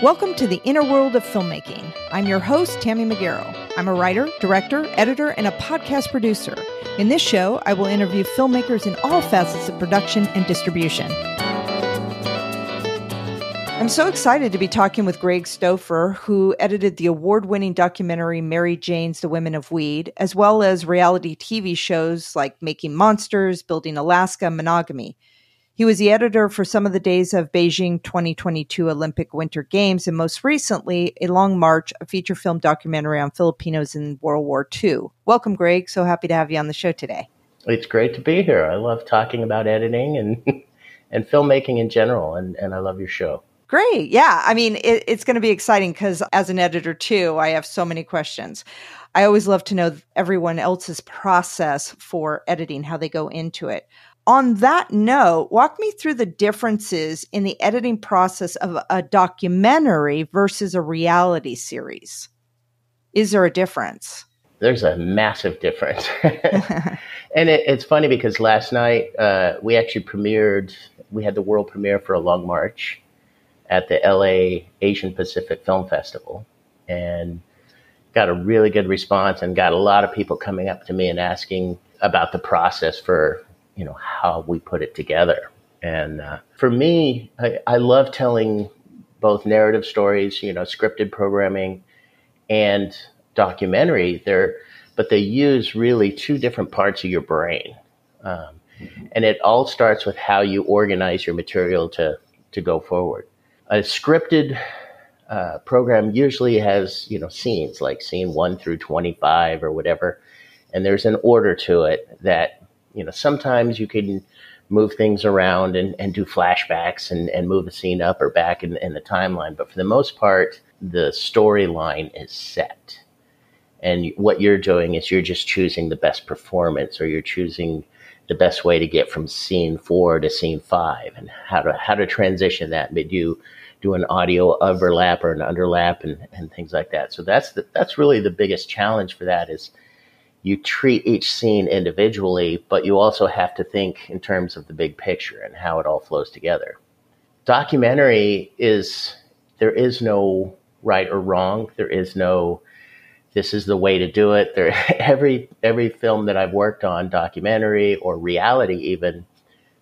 Welcome to the inner world of filmmaking. I'm your host, Tammy Magaro. I'm a writer, director, editor, and a podcast producer. In this show, I will interview filmmakers in all facets of production and distribution. I'm so excited to be talking with Gregg Stouffer, who edited the award winning documentary Mary Janes The Women of Weed, as well as reality TV shows like Making Monsters, Building Alaska, Monogamy. He was the editor for some of the days of Beijing 2022 Olympic Winter Games, and most recently, A Long March, a feature film documentary on Filipinos in World War II. Welcome, Gregg. So happy to have you on the show today. It's great to be here. I love talking about editing and and filmmaking in general, and, and I love your show. Great. Yeah. I mean, it, it's going to be exciting because as an editor, too, I have so many questions. I always love to know everyone else's process for editing, how they go into it. On that note, walk me through the differences in the editing process of a documentary versus a reality series. Is there a difference? There's a massive difference. and it, it's funny because last night uh, we actually premiered, we had the world premiere for A Long March at the LA Asian Pacific Film Festival and got a really good response and got a lot of people coming up to me and asking about the process for, you know, how we put it together. And uh, for me, I, I love telling both narrative stories, you know, scripted programming and documentary. They're, but they use really two different parts of your brain. Um, and it all starts with how you organize your material to, to go forward a scripted uh, program usually has you know scenes like scene one through 25 or whatever and there's an order to it that you know sometimes you can move things around and, and do flashbacks and, and move a scene up or back in, in the timeline but for the most part the storyline is set and what you're doing is you're just choosing the best performance or you're choosing the best way to get from scene four to scene five and how to how to transition that but you do an audio overlap or an underlap and, and things like that. So that's the, that's really the biggest challenge for that is you treat each scene individually, but you also have to think in terms of the big picture and how it all flows together. Documentary is there is no right or wrong. There is no this is the way to do it. There every every film that I've worked on, documentary or reality even,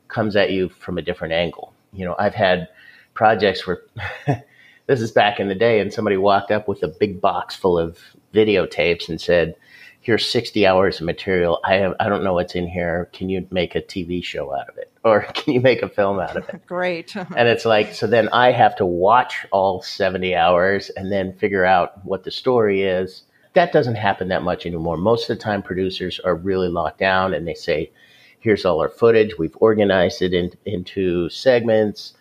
comes at you from a different angle. You know, I've had projects where this is back in the day, and somebody walked up with a big box full of videotapes and said, "Here's 60 hours of material. I have I don't know what's in here. Can you make a TV show out of it, or can you make a film out of it?" Great. and it's like so then I have to watch all 70 hours and then figure out what the story is. That doesn't happen that much anymore. Most of the time, producers are really locked down and they say, "Here's all our footage. We've organized it in, into segments."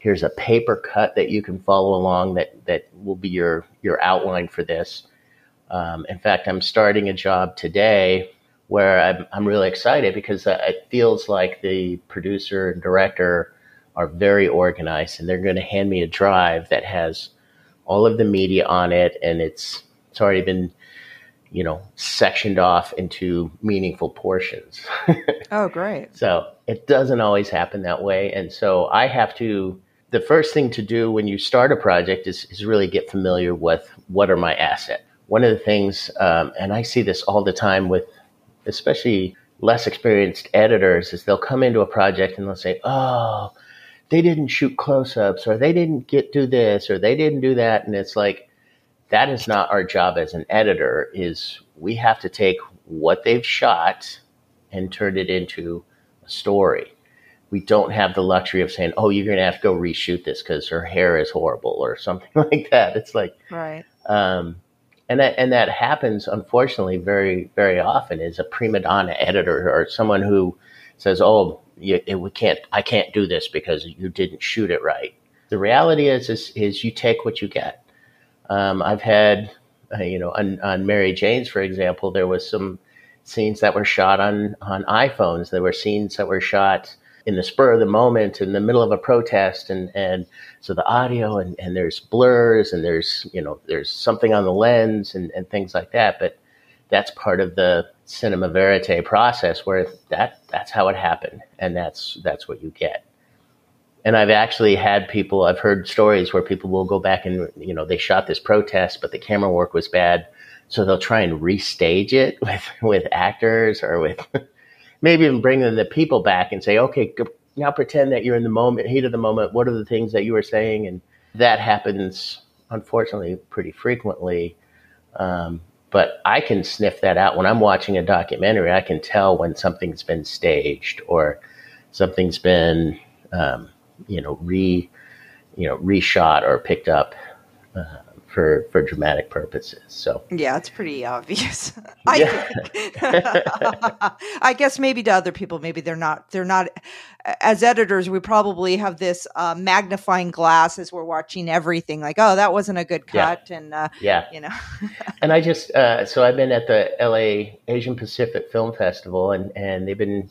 here's a paper cut that you can follow along that that will be your your outline for this. Um, in fact, I'm starting a job today where I'm, I'm really excited because it feels like the producer and director are very organized and they're going to hand me a drive that has all of the media on it and it's it's already been you know sectioned off into meaningful portions. Oh great. So it doesn't always happen that way. And so i have to the first thing to do when you start a project is, is really get familiar with what are my assets. One of the things, um, and I see this all the time with especially less experienced editors, is they'll come into a project and they'll say, oh, they didn't shoot close ups, or they didn't get do this, or they didn't do that. And it's like, that is not our job as an editor is we have to take what they've shot and turn it into a story we don't have the luxury of saying, "Oh, you're going to have to go reshoot this because her hair is horrible" or something like that. It's like, right. Um, and that and that happens, unfortunately, very very often. Is a prima donna editor or someone who says, "Oh, you, it, we can't, I can't do this because you didn't shoot it right." The reality is, is, is you take what you get. Um, I've had, uh, you know, on, on Mary Janes, for example, there was some scenes that were shot on on iPhones. There were scenes that were shot in the spur of the moment in the middle of a protest and and so the audio and, and there's blurs and there's you know there's something on the lens and, and things like that but that's part of the cinema verite process where that that's how it happened and that's that's what you get And I've actually had people, I've heard stories where people will go back and, you know, they shot this protest, but the camera work was bad. So they'll try and restage it with, with actors or with maybe even bringing the people back and say, okay, now pretend that you're in the moment, heat of the moment. What are the things that you were saying? And that happens, unfortunately, pretty frequently. Um, but I can sniff that out when I'm watching a documentary. I can tell when something's been staged or something's been, um, you know, re, you know, reshot or picked up. Uh, for for dramatic purposes. So yeah, it's pretty obvious. I I guess maybe to other people, maybe they're not. They're not. As editors, we probably have this uh, magnifying glass as we're watching everything. Like, oh, that wasn't a good cut, yeah. and uh, yeah, you know. and I just uh, so I've been at the L.A. Asian Pacific Film Festival, and and they've been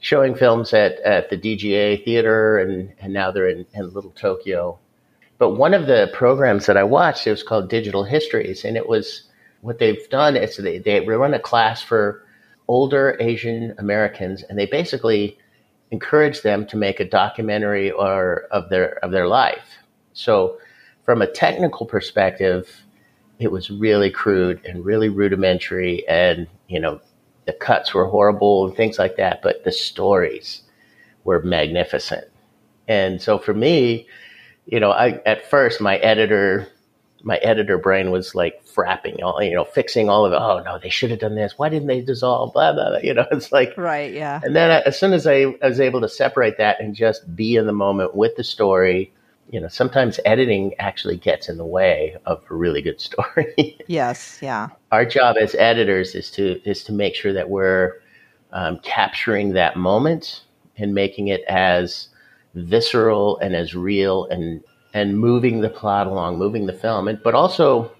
showing films at, at the DGA Theater, and, and now they're in, in Little Tokyo but one of the programs that I watched, it was called Digital Histories, and it was what they've done is they, they run a class for older Asian Americans, and they basically encourage them to make a documentary or of their of their life. So, from a technical perspective, it was really crude and really rudimentary, and you know the cuts were horrible and things like that. But the stories were magnificent, and so for me you know, I at first my editor my editor brain was like frapping all you know fixing all of it. Oh no they should have done this. Why didn't they dissolve? Blah blah, blah. you know it's like right yeah. And then I, as soon as I, I was able to separate that and just be in the moment with the story you know sometimes editing actually gets in the way of a really good story. Yes yeah. Our job as editors is to is to make sure that we're um, capturing that moment and making it as visceral and as real and and moving the plot along, moving the film, and, but also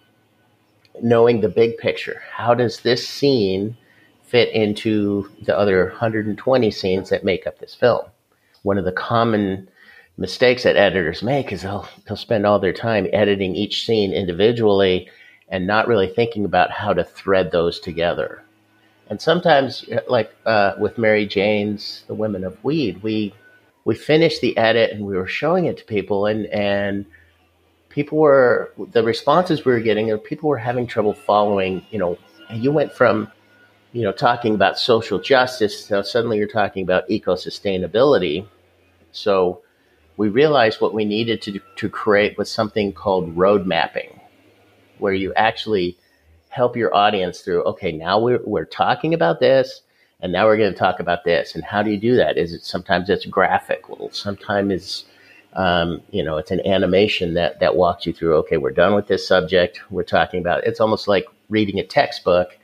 knowing the big picture. How does this scene fit into the other 120 scenes that make up this film? One of the common mistakes that editors make is they'll they'll spend all their time editing each scene individually and not really thinking about how to thread those together. And sometimes, like uh, with Mary Janes The Women of Weed, we we finished the edit and we were showing it to people and and people were the responses we were getting people were having trouble following you know you went from you know talking about social justice so suddenly you're talking about eco sustainability so we realized what we needed to to create was something called road mapping where you actually help your audience through okay now we're, we're talking about this and now we're going to talk about this. And how do you do that? Is it sometimes it's graphic? Well, sometimes it's um, you know it's an animation that that walks you through. Okay, we're done with this subject. We're talking about. It's almost like reading a textbook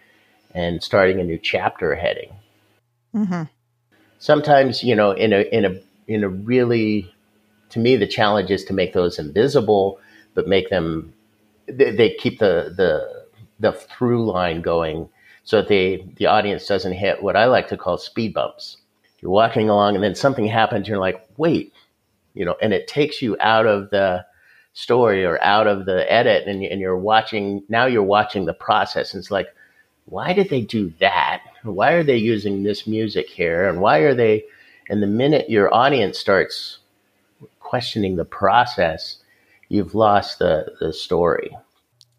and starting a new chapter heading. Mm-hmm. Sometimes you know in a in a in a really to me the challenge is to make those invisible, but make them they, they keep the the the through line going so that the, the audience doesn't hit what I like to call speed bumps. You're walking along and then something happens, you're like, wait, you know, and it takes you out of the story or out of the edit and, and you're watching, now you're watching the process. And it's like, why did they do that? Why are they using this music here? And why are they, and the minute your audience starts questioning the process, you've lost the, the story.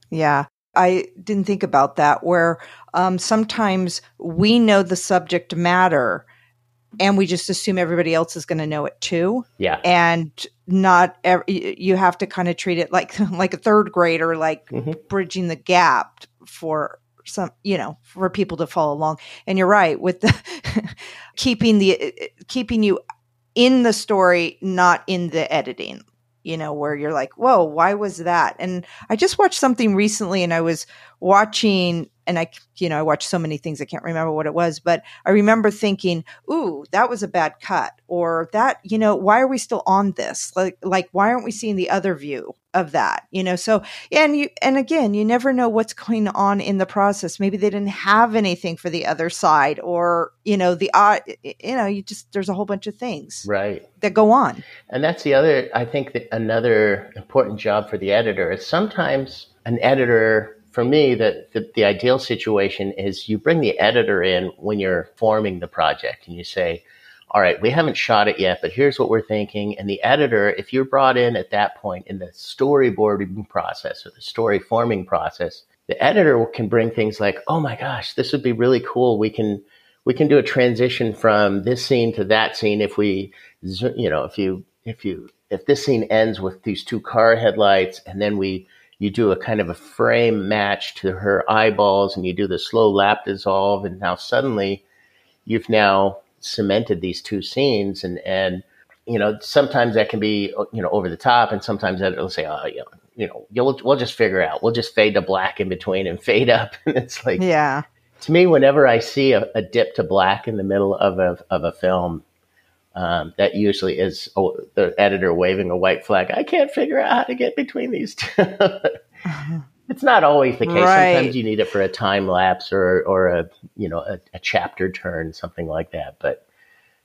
Yeah. I didn't think about that where um, sometimes we know the subject matter and we just assume everybody else is going to know it too. Yeah. And not every, you have to kind of treat it like like a third grader like mm-hmm. bridging the gap for some you know for people to follow along. And you're right with the keeping the keeping you in the story not in the editing you know, where you're like, whoa, why was that? And I just watched something recently and I was watching and I, you know, I watched so many things I can't remember what it was, but I remember thinking, "Ooh, that was a bad cut," or "That, you know, why are we still on this? Like, like why aren't we seeing the other view of that?" You know, so and you and again, you never know what's going on in the process. Maybe they didn't have anything for the other side, or you know, the uh, you know, you just there's a whole bunch of things right that go on, and that's the other. I think that another important job for the editor is sometimes an editor for me, the, the, the, ideal situation is you bring the editor in when you're forming the project and you say, all right, we haven't shot it yet, but here's what we're thinking. And the editor, if you're brought in at that point in the storyboarding process or the story forming process, the editor can bring things like, oh my gosh, this would be really cool. We can we can do a transition from this scene to that scene if we you know if you if you if this scene ends with these two car headlights and then we you do a kind of a frame match to her eyeballs and you do the slow lap dissolve and now suddenly you've now cemented these two scenes and and you know sometimes that can be you know over the top and sometimes that will say oh you know, you know we'll, we'll just figure out. We'll just fade to black in between and fade up. And it's like yeah. to me whenever i see a, a dip to black in the middle of a, of a film um, that usually is oh, the editor waving a white flag i can't figure out how to get between these 2 uh-huh. it's not always the case. Right. Sometimes you need it for a time lapse or or a you know a, a chapter turn, something like that. But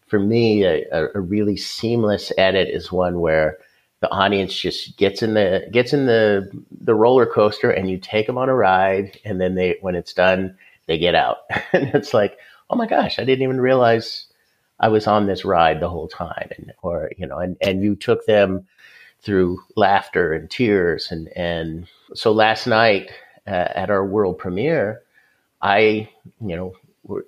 for me, a, a, really seamless edit is one where the audience just gets in the gets in the the roller coaster and you take them on a ride, and then they when it's done, they get out, and it's like, oh my gosh, I didn't even realize I was on this ride the whole time, and or you know, and and you took them through laughter and tears and and so last night uh, at our world premiere i you know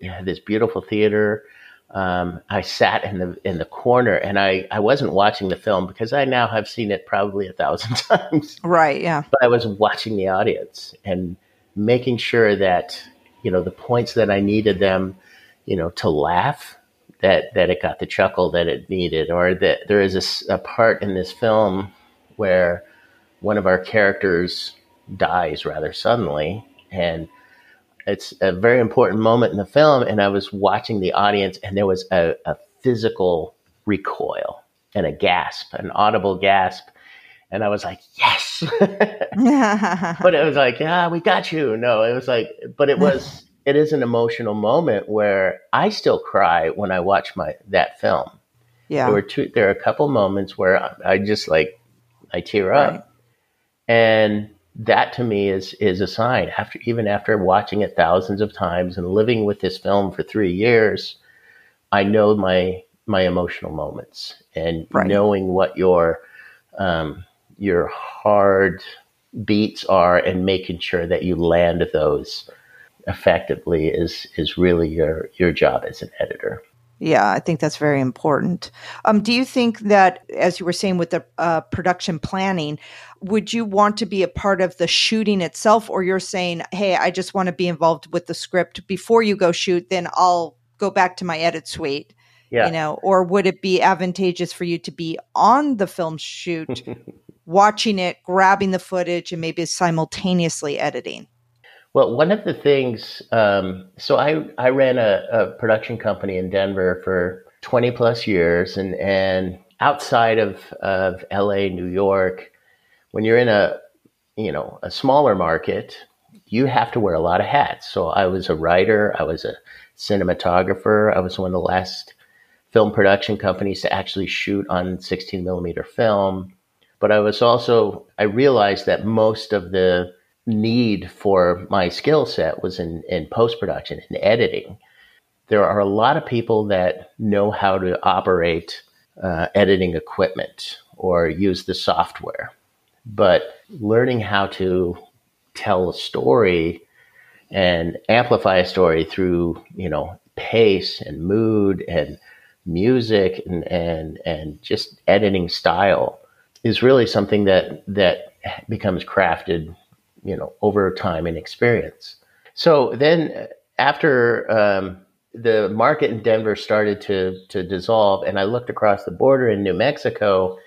had this beautiful theater um, I sat in the in the corner and I, I wasn't watching the film because I now have seen it probably a thousand times. Right, yeah. But I was watching the audience and making sure that, you know, the points that I needed them, you know, to laugh that that it got the chuckle that it needed, or that there is a, a part in this film where one of our characters dies rather suddenly, and it's a very important moment in the film. And I was watching the audience, and there was a, a physical recoil and a gasp, an audible gasp. And I was like, yes. but it was like, yeah, we got you. No, it was like, but it was it is an emotional moment where I still cry when I watch my that film. Yeah, there were two. There are a couple moments where I, I just like I tear up, right. and that to me is is a sign. After even after watching it thousands of times and living with this film for three years, I know my my emotional moments and right. knowing what your um, your hard beats are and making sure that you land those effectively is is really your your job as an editor. Yeah, I think that's very important. Um, do you think that, as you were saying with the uh, production planning, would you want to be a part of the shooting itself, or you're saying, "Hey, I just want to be involved with the script before you go shoot, then I'll go back to my edit suite." Yeah. You know, or would it be advantageous for you to be on the film shoot, watching it, grabbing the footage, and maybe simultaneously editing? Well, one of the things, um, so I, I ran a, a, production company in Denver for 20 plus years, and, and outside of, of LA, New York, when you're in a, you know, a smaller market, you have to wear a lot of hats. So I was a writer, I was a cinematographer, I was one of the last film production companies to actually shoot on 16 millimeter film. But I was also, I realized that most of the need for my skill set was in, in post production and editing. There are a lot of people that know how to operate uh, editing equipment or use the software, but learning how to tell a story and amplify a story through you know pace and mood and music and and and just editing style is really something that that becomes crafted you know, over time and experience. So then after um, the market in Denver started to, to dissolve and I looked across the border in New Mexico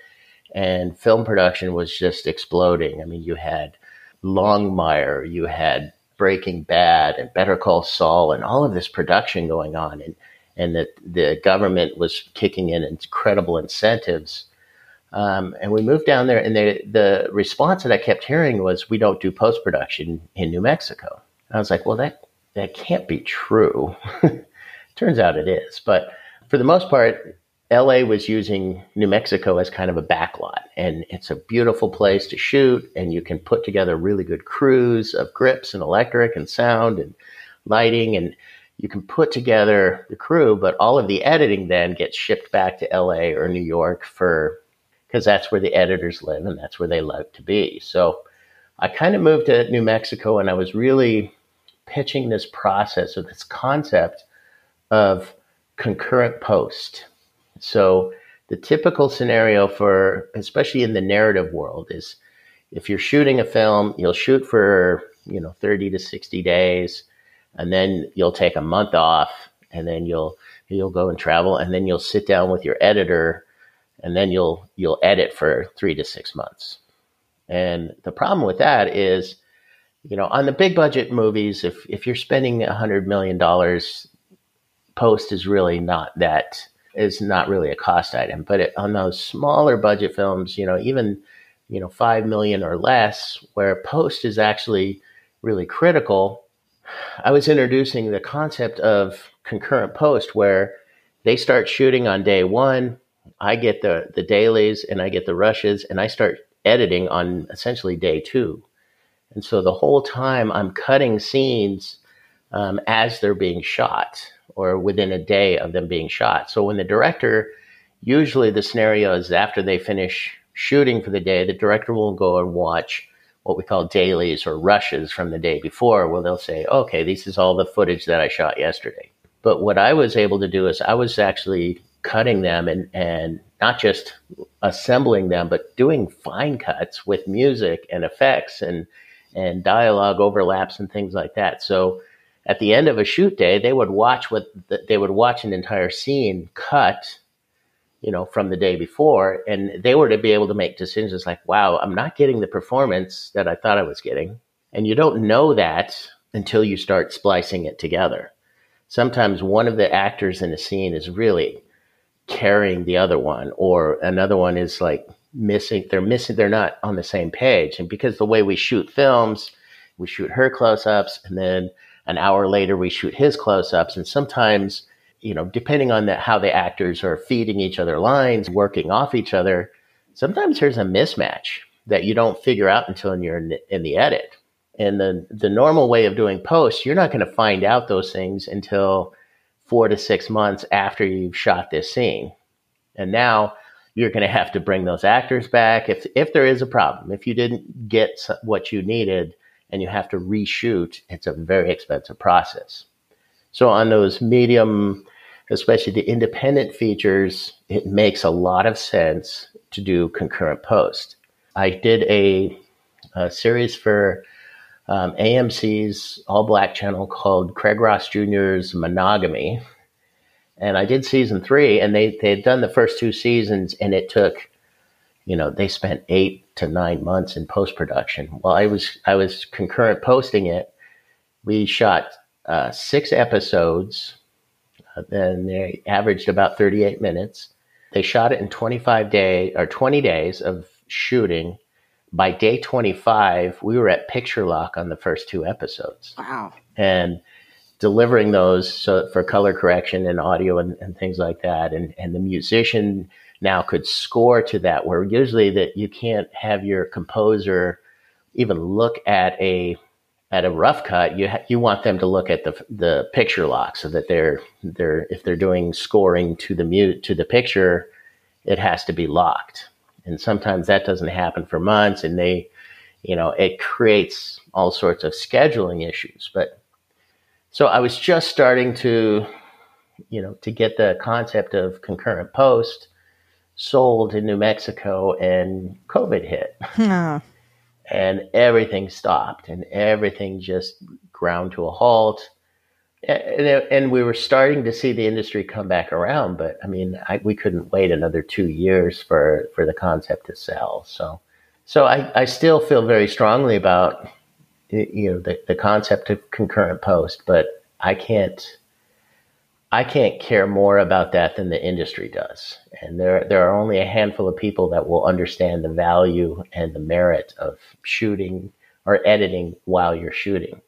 and film production was just exploding. I mean, you had Longmire, you had Breaking Bad and Better Call Saul and all of this production going on. And, and that the government was kicking in incredible incentives um, and we moved down there, and the the response that I kept hearing was, "We don't do post production in New Mexico." I was like, "Well, that that can't be true." Turns out it is, but for the most part, LA was using New Mexico as kind of a backlot, and it's a beautiful place to shoot, and you can put together really good crews of grips and electric and sound and lighting, and you can put together the crew, but all of the editing then gets shipped back to LA or New York for because that's where the editors live and that's where they love to be. So I kind of moved to New Mexico and I was really pitching this process or this concept of concurrent post. So the typical scenario for especially in the narrative world is if you're shooting a film, you'll shoot for, you know, 30 to 60 days and then you'll take a month off and then you'll you'll go and travel and then you'll sit down with your editor and then you'll you'll edit for 3 to 6 months. And the problem with that is you know, on the big budget movies if if you're spending a 100 million dollars post is really not that is not really a cost item, but it, on those smaller budget films, you know, even you know, 5 million or less where post is actually really critical I was introducing the concept of concurrent post where they start shooting on day one. I get the, the dailies and I get the rushes and I start editing on essentially day two. And so the whole time I'm cutting scenes um, as they're being shot or within a day of them being shot. So when the director, usually the scenario is after they finish shooting for the day, the director will go and watch what we call dailies or rushes from the day before, where they'll say, okay, this is all the footage that I shot yesterday. But what I was able to do is I was actually cutting them and, and not just assembling them, but doing fine cuts with music and effects and, and dialogue overlaps and things like that. So at the end of a shoot day, they would watch what they would watch an entire scene cut you know, from the day before. And they were to be able to make decisions like, wow, I'm not getting the performance that I thought I was getting. And you don't know that until you start splicing it together. Sometimes one of the actors in a scene is really carrying the other one, or another one is like missing, they're missing, they're not on the same page. And because the way we shoot films, we shoot her close ups, and then an hour later we shoot his close ups. And sometimes you know, depending on the, how the actors are feeding each other lines, working off each other, sometimes there's a mismatch that you don't figure out until you're in the, in the edit. And the, the normal way of doing posts, you're not going to find out those things until four to six months after you've shot this scene. And now you're going to have to bring those actors back if, if there is a problem. If you didn't get what you needed and you have to reshoot, it's a very expensive process. So on those medium especially the independent features, it makes a lot of sense to do concurrent post. I did a, a series for um, AMC's all black channel called Craig Ross Jr.'s Monogamy. And I did season three, and they, they had done the first two seasons, and it took, you know, they spent eight to nine months in post production. While I was I was concurrent posting it, we shot uh, six episodes and they averaged about 38 minutes. They shot it in 25 days or 20 days of shooting. By day 25, we were at picture lock on the first two episodes. Wow. And delivering those so for color correction and audio and, and things like that. And, and the musician now could score to that, where usually that you can't have your composer even look at a at a rough cut, you ha- you want them to look at the the picture lock so that they're they're if they're doing scoring to the mute to the picture, it has to be locked. And sometimes that doesn't happen for months, and they, you know, it creates all sorts of scheduling issues. But so I was just starting to, you know, to get the concept of concurrent post sold in New Mexico, and COVID hit and everything stopped and everything just ground to a halt. And, we were starting to see the industry come back around, but I mean, I, we couldn't wait another two years for, for the concept to sell. So, so I, I still feel very strongly about, you know, the, the concept of concurrent post, but I can't, I can't care more about that than the industry does. And there, there are only a handful of people that will understand the value and the merit of shooting or editing while you're shooting.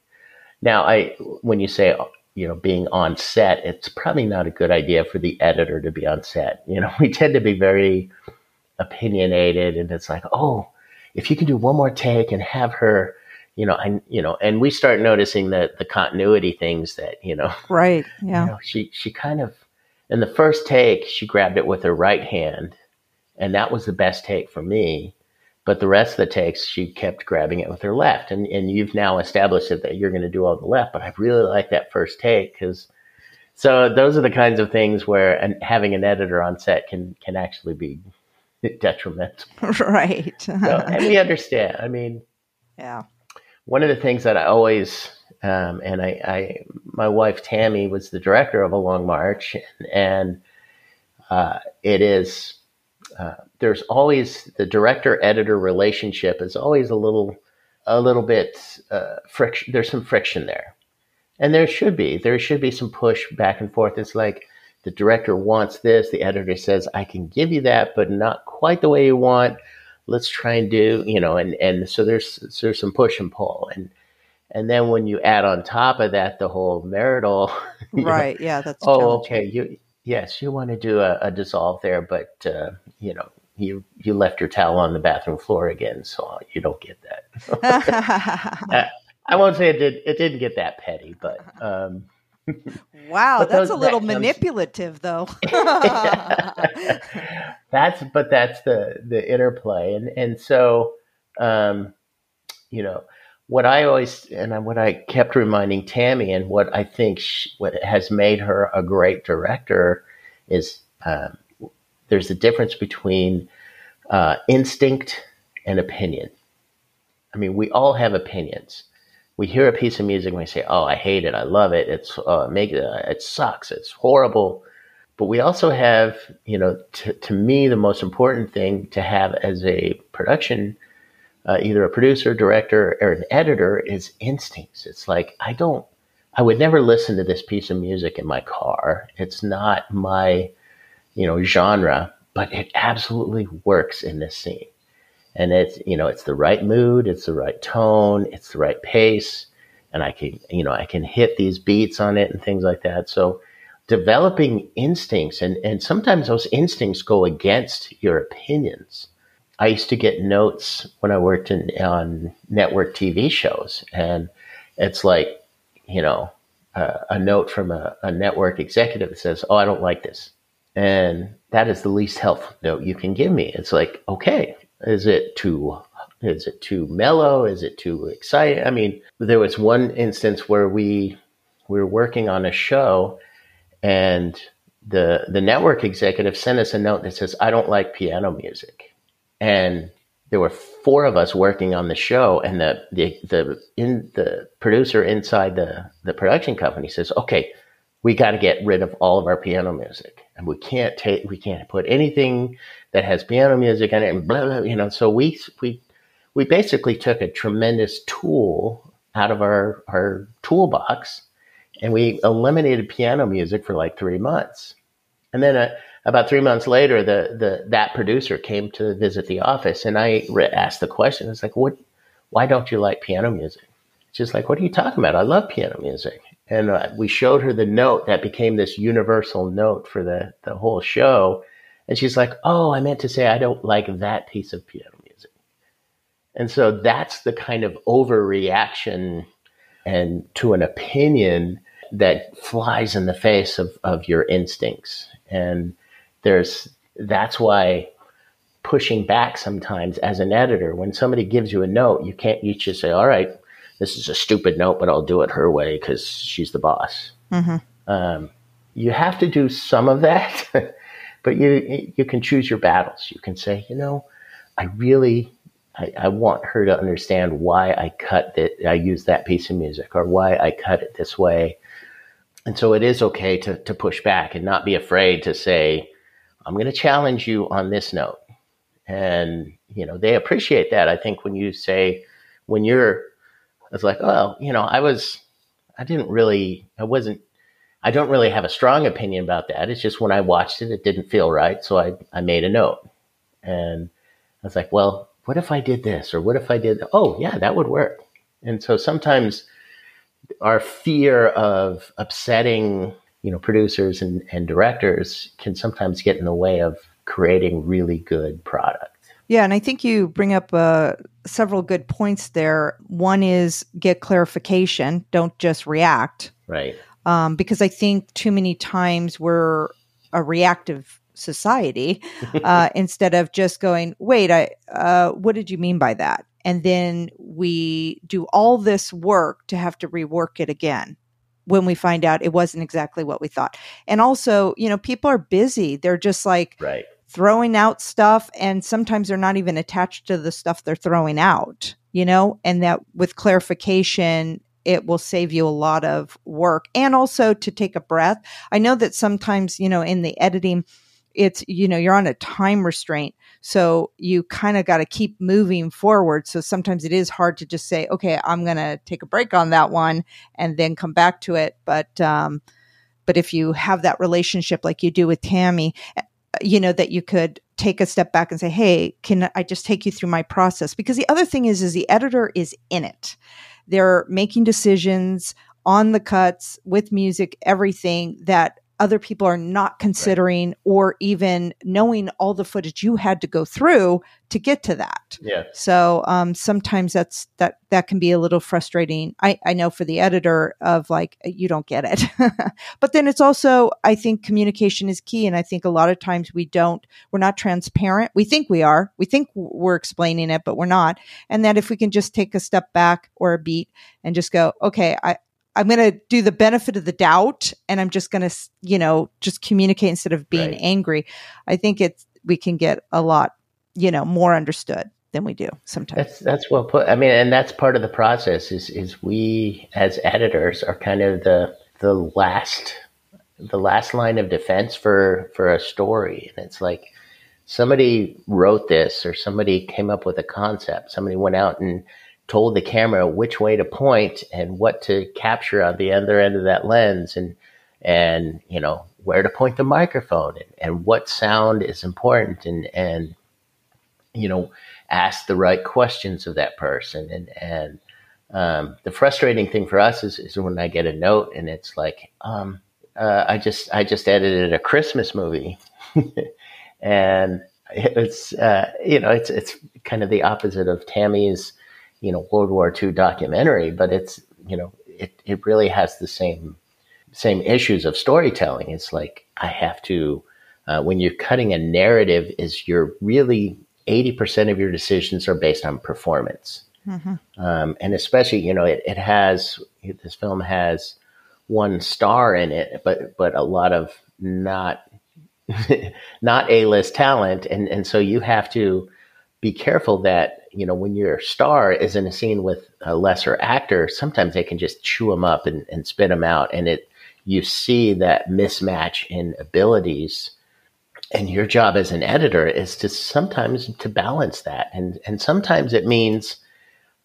Now, I, when you say, you know, being on set, it's probably not a good idea for the editor to be on set. You know, we tend to be very opinionated and it's like, oh, if you can do one more take and have her, you know, I, you know, and we start noticing that the continuity things that, you know, right. Yeah. You know, she, she kind of, in the first take, she grabbed it with her right hand and that was the best take for me. But the rest of the takes, she kept grabbing it with her left. And, and you've now established it that you're going to do all the left. But I really like that first take because so those are the kinds of things where and having an editor on set can can actually be detrimental. Right. so, and we understand. I mean, yeah. One of the things that I always um, and I, I, my wife Tammy was the director of A Long March, and, and uh, it is uh, there's always the director editor relationship is always a little a little bit uh, friction. There's some friction there, and there should be there should be some push back and forth. It's like the director wants this, the editor says I can give you that, but not quite the way you want. Let's try and do you know, and and so there's there's some push and pull and. And then when you add on top of that the whole marital, right? Know, yeah, that's oh, okay. You yes, you want to do a, a dissolve there, but uh, you know, you you left your towel on the bathroom floor again, so you don't get that. uh, I won't say it did. It didn't get that petty, but. Um, wow, but that's those, a little that manipulative, though. that's but that's the the interplay, and and so, um, you know, what I always and what I kept reminding Tammy, and what I think she, what has made her a great director is um, there's a difference between uh, instinct and opinion. I mean, we all have opinions. We hear a piece of music and we say, "Oh, I hate it. I love it. It's uh, make uh, it sucks. It's horrible." But we also have, you know, t- to me, the most important thing to have as a production, uh, either a producer, director, or an editor, is instincts. It's like I don't, I would never listen to this piece of music in my car. It's not my you know, genre, but it absolutely works in this scene. And it's, you know, it's the right mood, it's the right tone, it's the right pace. And I can, you know, I can hit these beats on it and things like that. So developing instincts and, and sometimes those instincts go against your opinions. I used to get notes when I worked in on network TV shows and it's like, you know, uh, a note from a, a network executive that says, Oh, I don't like this and that is the least helpful note you can give me. It's like, okay, is it too is it too mellow? Is it too exciting? I mean, there was one instance where we we were working on a show and the the network executive sent us a note that says, I don't like piano music. And there were four of us working on the show and the the the in the producer inside the the production company says, Okay, we got to get rid of all of our piano music. And we can't take we can't put anything that has piano music in it and blah, blah you know. So we we we basically took a tremendous tool out of our our toolbox and we eliminated piano music for like three months. And then uh, about three months later the the that producer came to visit the office and i re- asked the question. It's like what why don't you like piano music? She's like what are you talking about? I love piano music. And uh, we showed her the note that became this universal note for the the whole show. And she's like oh i meant to say i don't like that piece of piano music. And so that's the kind of overreaction and to an opinion that flies in the face of, of your instincts. And there's that's why pushing back sometimes as an editor when somebody gives you a note you can't you just say all right this is a stupid note, but I'll do it her way because she's the boss. Mm-hmm. Um, you have to do some of that, but you you can choose your battles. You can say, you know, I really I, I, want her to understand why I cut that I use that piece of music or why I cut it this way. And so it is okay to to push back and not be afraid to say, I'm going to challenge you on this note. And you know, they appreciate that. I think when you say when you're was like, oh, you know, I was, I didn't really, I wasn't, I don't really have a strong opinion about that. It's just when I watched it, it didn't feel right. So I, I made a note and I was like, well, what if I did this? Or what if I did, oh, yeah, that would work. And so sometimes our fear of upsetting, you know, producers and, and directors can sometimes get in the way of creating really good product. Yeah, and I think you bring up uh, several good points there. One is get clarification, don't just react. Right. Um, because I think too many times we're a reactive society uh, instead of just going, wait, I, uh, what did you mean by that? And then we do all this work to have to rework it again when we find out it wasn't exactly what we thought. And also, you know, people are busy. They're just like right. throwing out stuff, and sometimes they're not even attached to the stuff they're throwing out, you know, and that with clarification, it will save you a lot of work and also to take a breath. I know that sometimes, you know, in the editing, it's you know you're on a time restraint so you kind of got to keep moving forward. So sometimes it is hard to just say okay i'm going to take a break on that one and then come back to it. But um but if you have that relationship like you do with tammy eh, you know that you could take a step back and say hey can i just take you through my process? Because the other thing is is the editor is in it. They're making decisions on the cuts with music everything that other people are not considering right. or even knowing all the footage you had to go through to get to that. Yeah. So um, sometimes that's that that can be a little frustrating. I, I know for the editor of like you don't get it, but then it's also I think communication is key, and I think a lot of times we don't we're not transparent. We think we are. We think we're explaining it, but we're not. And that if we can just take a step back or a beat and just go, okay, I I'm going to do the benefit of the doubt and I'm just going to, you know, just communicate instead of being right. angry. I think it's, we can get a lot, you know, more understood than we do sometimes. That's, that's well put. I mean, and that's part of the process is, is we as editors are kind of the, the last, the last line of defense for, for a story. And it's like, somebody wrote this or somebody came up with a concept. Somebody went out and, told the camera which way to point and what to capture on the other end of that lens and and you know where to point the microphone and, and what sound is important and and you know ask the right questions of that person. And and um, the frustrating thing for us is, is when I get a note and it's like um, uh, I just I just edited a Christmas movie. And it's uh, you know it's it's kind of the opposite of Tammy's you know World War II documentary, but it's you know it it really has the same same issues of storytelling. It's like I have to uh, when you're cutting a narrative, is you're really eighty percent of your decisions are based on performance, mm-hmm. um, and especially you know it, it has this film has one star in it, but but a lot of not not a list talent, and and so you have to be careful that you know, when your star is in a scene with a lesser actor, sometimes they can just chew them up and, and spit them out. And it, you see that mismatch in abilities. And your job as an editor is to sometimes to balance that. And, and sometimes it means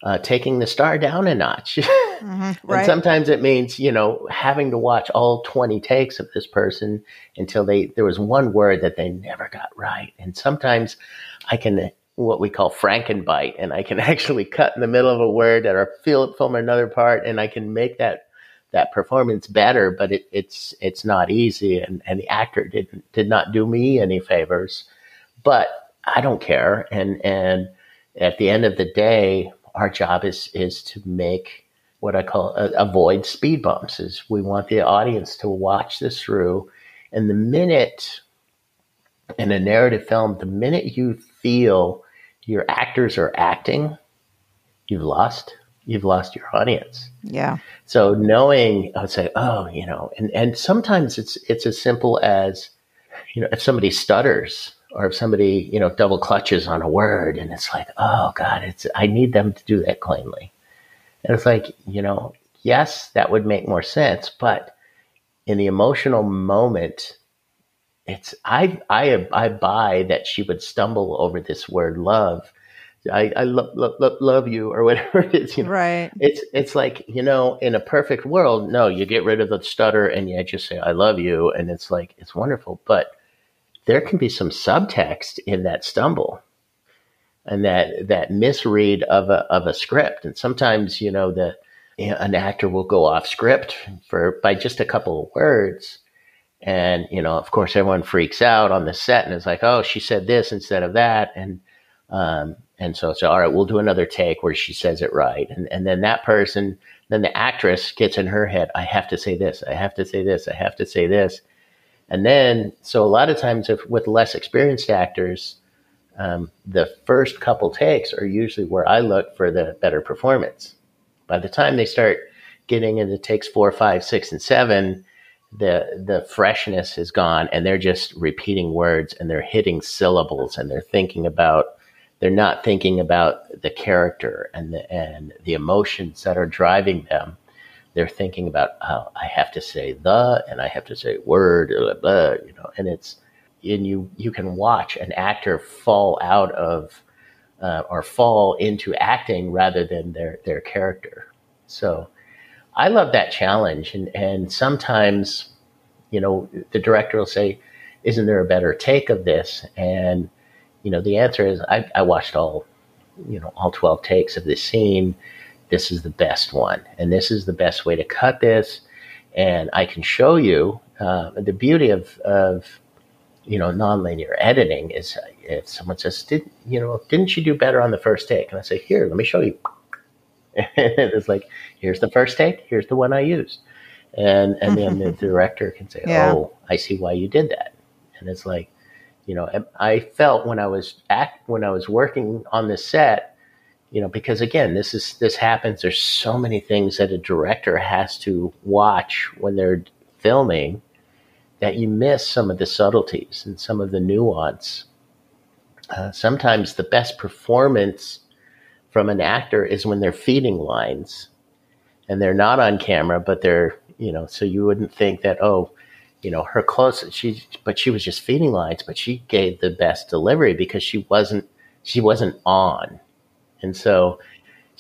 uh, taking the star down a notch. mm-hmm, right. And sometimes it means, you know, having to watch all 20 takes of this person until they, there was one word that they never got right. And sometimes I can what we call Frankenbite, and I can actually cut in the middle of a word or film another part, and I can make that that performance better. But it, it's it's not easy, and, and the actor did did not do me any favors. But I don't care, and and at the end of the day, our job is is to make what I call uh, avoid speed bumps. Is we want the audience to watch this through, and the minute in a narrative film, the minute you feel your actors are acting, you've lost you've lost your audience. Yeah. So knowing I would say, oh, you know, and, and sometimes it's it's as simple as, you know, if somebody stutters or if somebody, you know, double clutches on a word and it's like, oh God, it's I need them to do that cleanly. And it's like, you know, yes, that would make more sense, but in the emotional moment, it's I I I buy that she would stumble over this word love. I, I love, love, love you or whatever it is. You know? Right. It's it's like you know, in a perfect world, no, you get rid of the stutter and you just say I love you, and it's like it's wonderful. But there can be some subtext in that stumble, and that that misread of a of a script, and sometimes you know the you know, an actor will go off script for by just a couple of words and, you know, of course, everyone freaks out on the set and it's like, oh, she said this instead of that. And Um, and so, so all right, we'll do another take where she says it right, and and then that person, then the actress gets in her head, I have to say this, I have to say this, I have to say this, and then so a lot of times if with less experienced actors, um, the first couple takes are usually where I look for the better performance. By the time they start getting into takes four, five, six, and seven, the the freshness is gone, and they're just repeating words and they're hitting syllables and they're thinking about. They're not thinking about the character and the and the emotions that are driving them. They're thinking about, oh, I have to say the and I have to say word, blah, blah, you know, and it's and you you can watch an actor fall out of uh, or fall into acting rather than their their character. So I love that challenge, and and sometimes you know the director will say, "Isn't there a better take of this?" And you know the answer is, I, I watched all you know all twelve takes of this scene. This is the best one, and this is the best way to cut this. And I can show you uh, the beauty of, of you know, nonlinear editing is if someone says, "Did you know? Didn't you do better on the first take?" And I say, "Here, let me show you." And it's like, "Here's the first take. Here's the one I used," and and then the director can say, yeah. "Oh, I see why you did that." And it's like, you know, I felt when I was act when I was working on this set, you know, because again, this is this happens. There's so many things that a director has to watch when they're filming that you miss some of the subtleties and some of the nuance. Uh, sometimes the best performance from an actor is when they're feeding lines and they're not on camera, but they're, you know, so you wouldn't think that, oh, you know, her close, she, but she was just feeding lines, but she gave the best delivery because she wasn't, she wasn't on. And so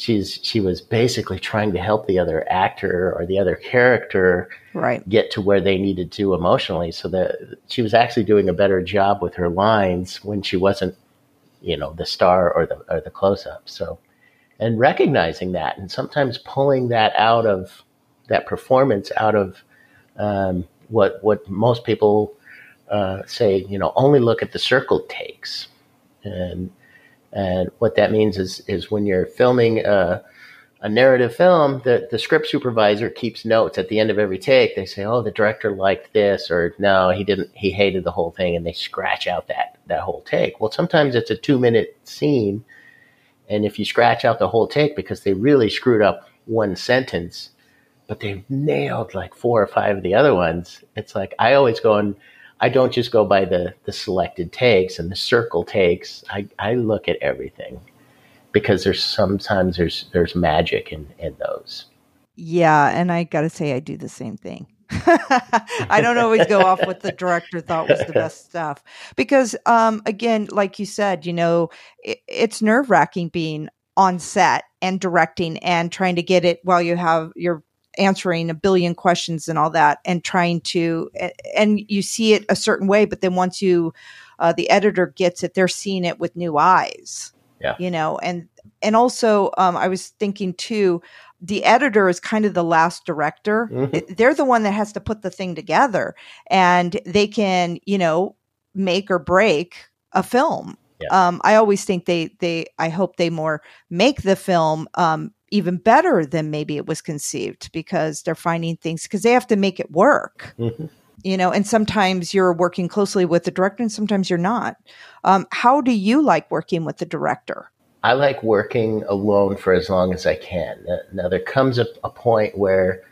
she's she was basically trying to help the other actor or the other character right. get to where they needed to emotionally so that she was actually doing a better job with her lines when she wasn't you know the star or the or the close up so and recognizing that and sometimes pulling that out of that performance out of um, what what most people uh, say you know only look at the circle takes. And and what that means is is when you're filming a, a narrative film, the, the script supervisor keeps notes at the end of every take. They say, "Oh, the director liked this," or "No, he didn't. He hated the whole thing," and they scratch out that that whole take. Well, sometimes it's a two minute scene, and if you scratch out the whole take because they really screwed up one sentence, but they nailed like four or five of the other ones, it's like I always go and I don't just go by the the selected takes and the circle takes. I, I look at everything because there's sometimes there's there's magic in in those. Yeah, and I got to say I do the same thing. I don't always go off what the director thought was the best stuff because, um, again, like you said, you know, it, it's nerve wracking being on set and directing and trying to get it while you have your answering a billion questions and all that and trying to and you see it a certain way but then once you uh, the editor gets it they're seeing it with new eyes yeah you know and and also um, i was thinking too the editor is kind of the last director mm-hmm. they're the one that has to put the thing together and they can you know make or break a film yeah. um, i always think they they i hope they more make the film um, even better than maybe it was conceived because they're finding things because they have to make it work. Mm-hmm. You know, and sometimes you're working closely with the director and sometimes you're not. Um, how do you like working with the director? I like working alone for as long as I can. Now, there comes a, a point where,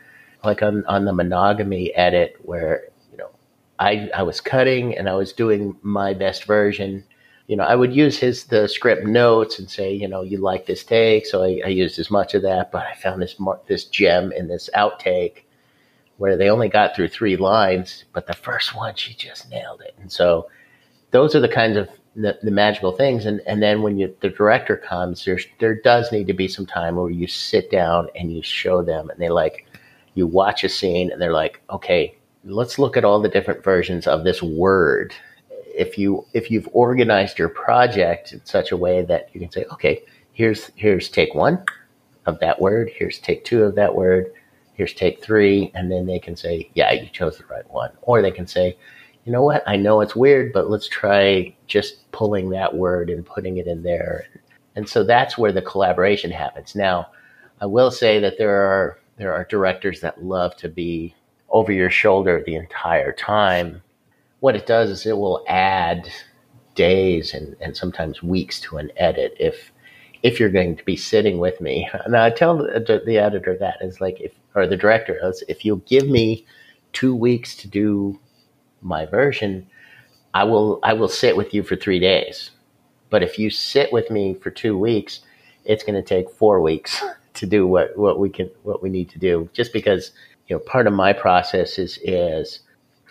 like on, on the monogamy edit, where, you know, I, I was cutting and I was doing my best version you know, I would use his the script notes and say, you know, you like this take, so I, I used as much of that. But I found this this gem in this outtake where they only got through three lines, but the first one she just nailed it. And so those are the kinds of the, the magical things. And and then when you, the director comes, there there does need to be some time where you sit down and you show them, and they like you watch a scene, and they're like, okay, let's look at all the different versions of this word if you if you've organized your project in such a way that you can say, okay, here's here's take one of that word, here's take two of that word, here's take three, and then they can say, yeah, you chose the right one, or they can say, you know what? I know it's weird, but let's try just pulling that word and putting it in there. And so that's where the collaboration happens. Now, I will say that there are there are directors that love to be over your shoulder the entire time. What it does is it will add days and, and sometimes weeks to an edit if if you're going to be sitting with me. And I tell the, the editor that is like if or the director is if you'll give me two weeks to do my version, I will I will sit with you for three days. But if you sit with me for two weeks, it's going to take four weeks to do what, what we can what we need to do. Just because you know part of my process is is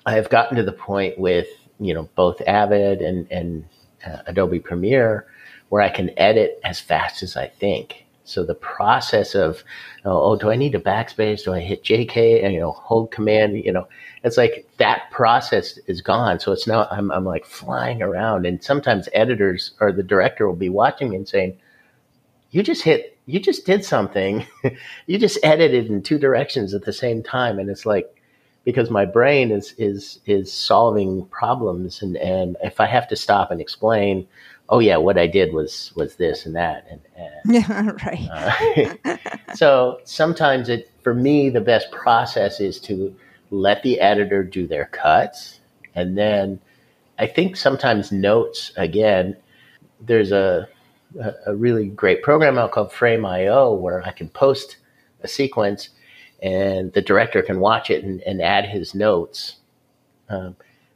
I have gotten to the point with you know both Avid and and uh, Adobe Premiere where I can edit as fast as I think. So the process of, oh, oh, do I need a backspace? Do I hit JK and, you know, hold command? You know, it's like that process is gone. So it's now I'm, I'm like flying around and sometimes editors or the director will be watching me and saying, you just hit, you just did something. you just edited in two directions at the same time. And it's like, because my brain is, is, is solving problems. And, and if I have to stop and explain, oh yeah, what I did was was this and that, and, and yeah, right. Uh, so sometimes it for me the best process is to let the editor do their cuts, and then I think sometimes notes again. There's a a really great program out called Frame.io where I can post a sequence and the director can watch it and, and add his notes. Um,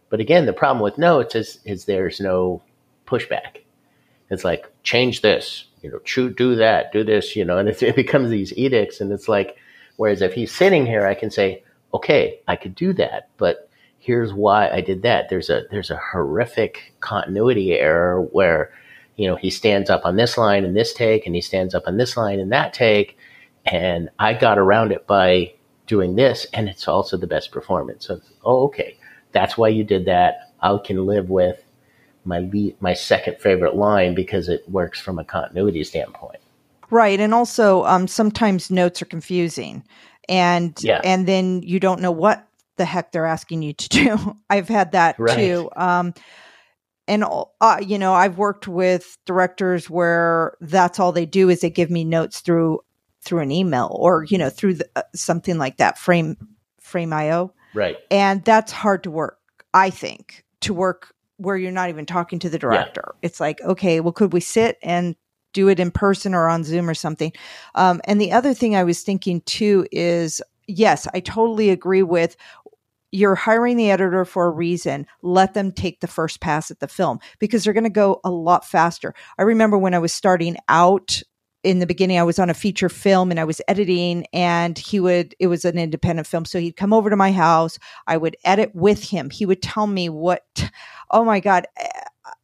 but again, the problem with notes is is there's no pushback. It's like change this, you know, do that, do this, you know, and it becomes these edicts, and it's like, whereas if he's sitting here, I can say, okay, I could do that, but here's why I did that. There's a there's a horrific continuity error where, you know, he stands up on this line in this take, and he stands up on this line in that take, and I got around it by doing this, and it's also the best performance. So, oh, okay, that's why you did that. I can live with my lead, my second favorite line because it works from a continuity standpoint. Right, and also um, sometimes notes are confusing, and yeah. and then you don't know what the heck they're asking you to do. I've had that right. too. Um, and uh, you know, I've worked with directors where that's all they do is they give me notes through through an email or you know through the, uh, something like that frame Frame.io Right, and that's hard to work. I think to work where you're not even talking to the director. Yeah. It's like, okay, well, could we sit and do it in person or on Zoom or something? Um, and the other thing I was thinking too is, yes, I totally agree with you're hiring the editor for a reason. Let them take the first pass at the film because they're going to go a lot faster. I remember when I was starting out in the beginning I was on a feature film and I was editing and he would it was an independent film. So he'd come over to my house. I would edit with him. He would tell me what oh my god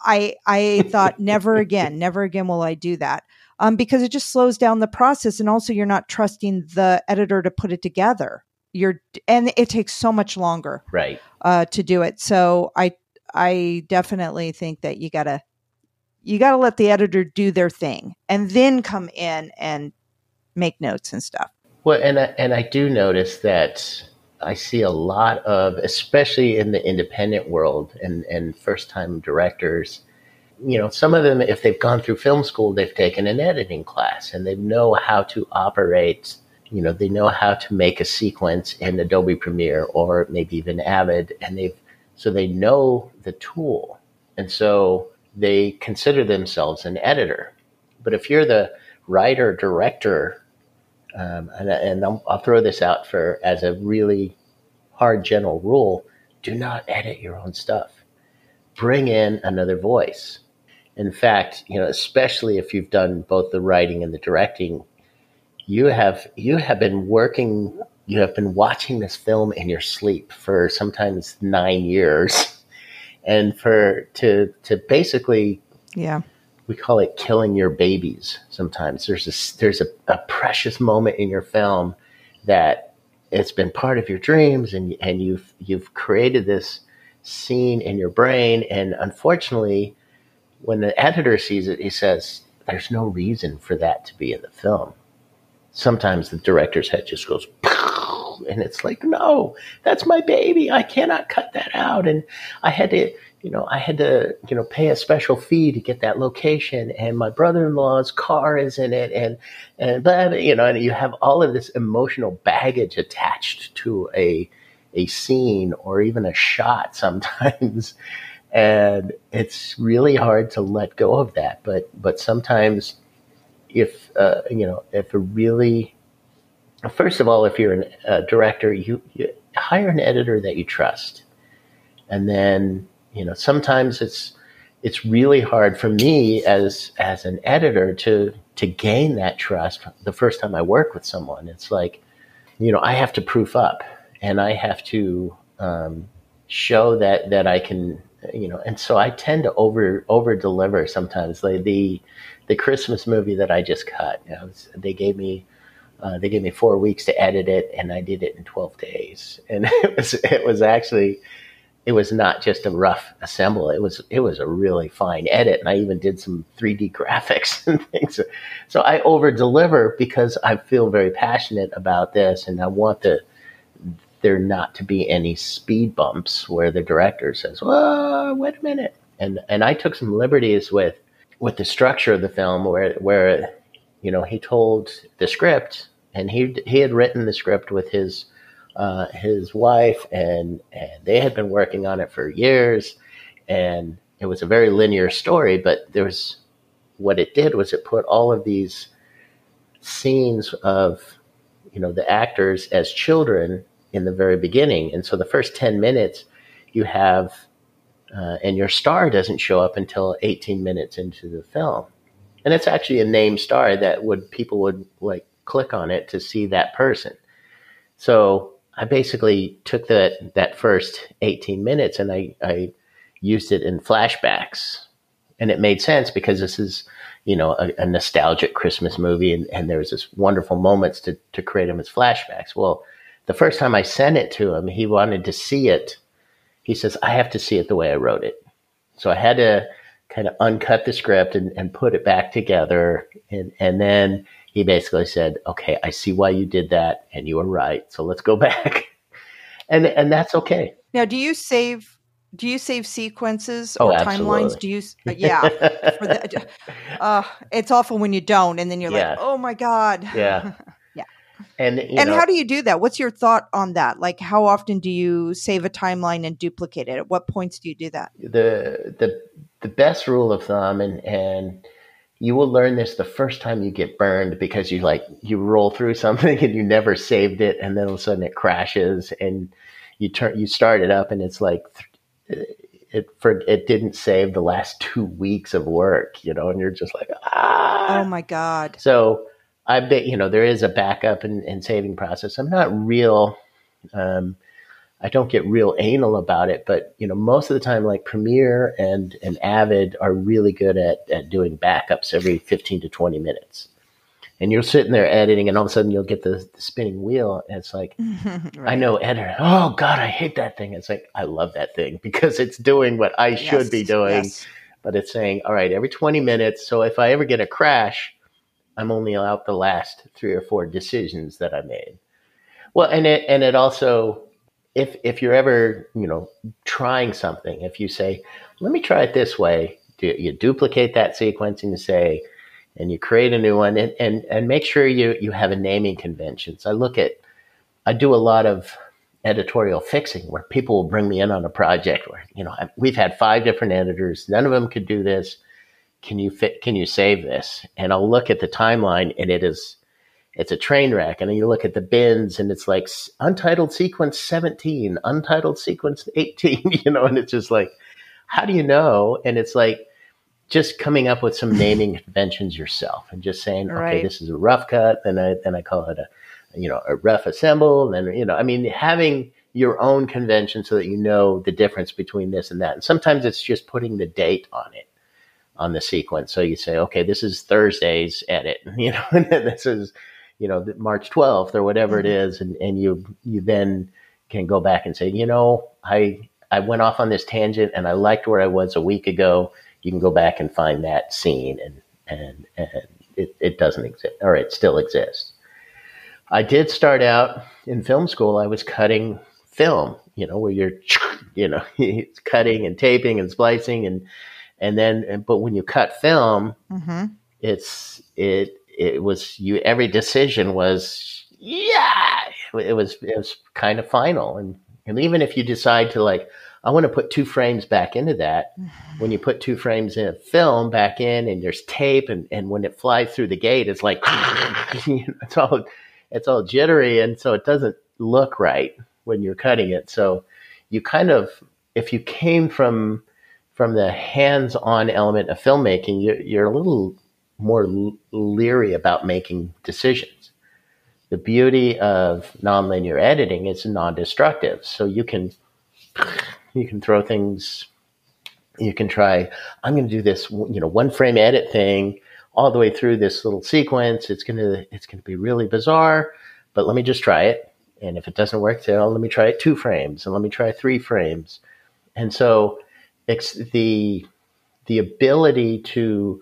i i thought never again never again will i do that. Um, because it just slows down the process and also you're not trusting the editor to put it together. You're and it takes so much longer right. uh, to do it. So i i definitely think that you gotta you gotta let the editor do their thing and then come in and make notes and stuff well and I, and i do notice that I see a lot of, especially in the independent world and, and first time directors, you know, some of them, if they've gone through film school, they've taken an editing class and they know how to operate, you know, they know how to make a sequence in Adobe Premiere or maybe even Avid and they've, so they know the tool. And so they consider themselves an editor. But if you're the writer director um, and, and I'll, I'll, throw this out for as a really hard general rule: do not edit your own stuff. Bring in another voice. In fact, you know, especially if you've done both the writing and the directing, you have you have been working. You have been watching this film in your sleep for sometimes nine years, and for to to basically yeah. we call it killing your babies sometimes. There's a there's a, a, precious moment in your film that it's been part of your dreams and and you've you've created this scene in your brain. And unfortunately when the editor sees it he says there's no reason for that to be in the film. Sometimes the director's head just goes and it's like no that's my baby. I cannot cut that out. And i had to you know i had to you know pay a special fee to get that location. And my brother-in-law's car is in it. And and but you know and you have all of this emotional baggage attached to a a scene or even a shot sometimes. And it's really hard to let go of that. But but sometimes if uh, you know if a really first of all if you're a director you, you hire an editor that you trust and then you know sometimes it's it's really hard for me as as an editor to to gain that trust the first time I work with someone. It's like, you know, I have to proof up and I have to um, show that that I can, you know, and so I tend to over over deliver sometimes. Like the the Christmas movie that I just cut, you know, they gave me. Uh, they gave me four weeks to edit it, and I did it in twelve days. And it was it was actually it was not just a rough assemble. It was it was a really fine edit, and I even did some 3D graphics and things. So I over deliver because I feel very passionate about this, and I want the there not to be any speed bumps where the director says, "Well, wait a minute," and and I took some liberties with with the structure of the film, where where you know he told the script, and he he had written the script with his uh, his wife, and and they had been working on it for years, and it was a very linear story. But there was what it did was it put all of these scenes of you know the actors as children in the very beginning, and so the first ten minutes you have. Uh, and your star doesn't show up until 18 minutes into the film, and it's actually a named star that would people would like click on it to see that person. So I basically took that that first 18 minutes and I, I used it in flashbacks. And it made sense because this is, you know, a, a nostalgic Christmas movie and, and there was this wonderful moments to, to create them as flashbacks. Well, the first time I sent it to him, he wanted to see it. He says, I have to see it the way I wrote it. So I had to kind of uncut the script and, and put it back together. And, and then he basically said, "Okay, I see why you did that, and you were right. So let's go back." and and that's okay. Now, do you save? Do you save sequences oh, or absolutely. timelines? Do you? Uh, yeah, the, uh, it's awful when you don't, and then you're yeah. like, "Oh my god." Yeah. yeah. And and know, how do you do that? What's your thought on that? Like, how often do you save a timeline and duplicate it? At what points do you do that? The the the best rule of thumb, and and you will learn this the first time you get burned because you like you roll through something and you never saved it and then all of a sudden it crashes and you turn you start it up and it's like it for it didn't save the last two weeks of work you know and you're just like ah! Oh my god. So i bet you know there is a backup and, and saving process. I'm not real um, I don't get real anal about it, but you know, most of the time, like Premiere and and Avid are really good at at doing backups every fifteen to twenty minutes. And you're sitting there editing, and all of a sudden you'll get the, the spinning wheel, and it's like, right. I know editor. Oh God, I hate that thing. It's like I love that thing because it's doing what I yes, should be doing, yes. but it's saying, all right, every twenty minutes. So if I ever get a crash, I'm only out the last three or four decisions that I made. Well, and it and it also if if you're ever you know trying something, if you say, "Let me try it this way," you duplicate that sequence and you say, and you create a new one, and and, and make sure you you have a naming convention. So I look at, I do a lot of editorial fixing where people will bring me in on a project where you know we've had five different editors, none of them could do this. Can you fit? Can you save this? And I'll look at the timeline, and it is it's a train wreck. And then you look at the bins and it's like untitled sequence 17, untitled sequence 18, you know, and it's just like, how do you know? And it's like just coming up with some naming conventions yourself and just saying, right. okay, this is a rough cut. Then I, then I call it a, you know, a rough assemble. And, you know, I mean, having your own convention so that you know the difference between this and that. And sometimes it's just putting the date on it on the sequence. So you say, okay, this is Thursday's edit, you know, and this is you know, March 12th or whatever mm-hmm. it is. And, and you, you then can go back and say, you know, I, I went off on this tangent and I liked where I was a week ago. You can go back and find that scene and, and, and it, it doesn't exist or it still exists. I did start out in film school. I was cutting film, you know, where you're, you know, cutting and taping and splicing and and then, but when you cut film, mm-hmm. it's it it was you. Every decision was yeah, it was it was kind of final, and and even if you decide to like, I want to put two frames back into that. When you put two frames in a film back in, and there's tape, and and when it flies through the gate, it's like it's all it's all jittery, and so it doesn't look right when you're cutting it. So you kind of if you came from from the hands-on element of filmmaking, you're, you're a little more leery about making decisions. The beauty of nonlinear editing is non-destructive, so you can you can throw things. You can try. I'm going to do this, you know, one frame edit thing all the way through this little sequence. It's gonna it's gonna be really bizarre, but let me just try it. And if it doesn't work, then let me try it two frames, and let me try three frames. And so it's the the ability to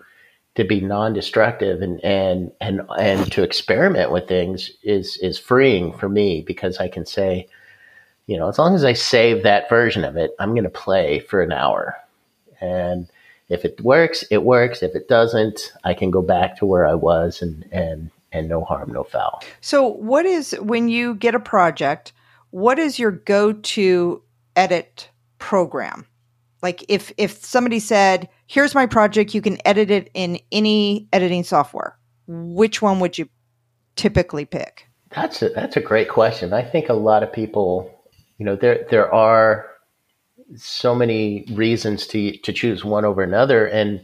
to be non-destructive and and and and to experiment with things is is freeing for me because I can say, you know, as long as I save that version of it, I'm going to play for an hour, and if it works, it works. If it doesn't, I can go back to where I was and and and no harm, no foul. So, what is when you get a project? What is your go-to edit program? Like if if somebody said, "Here's my project, you can edit it in any editing software." Which one would you typically pick? That's a, that's a great question. I think a lot of people, you know, there there are so many reasons to to choose one over another and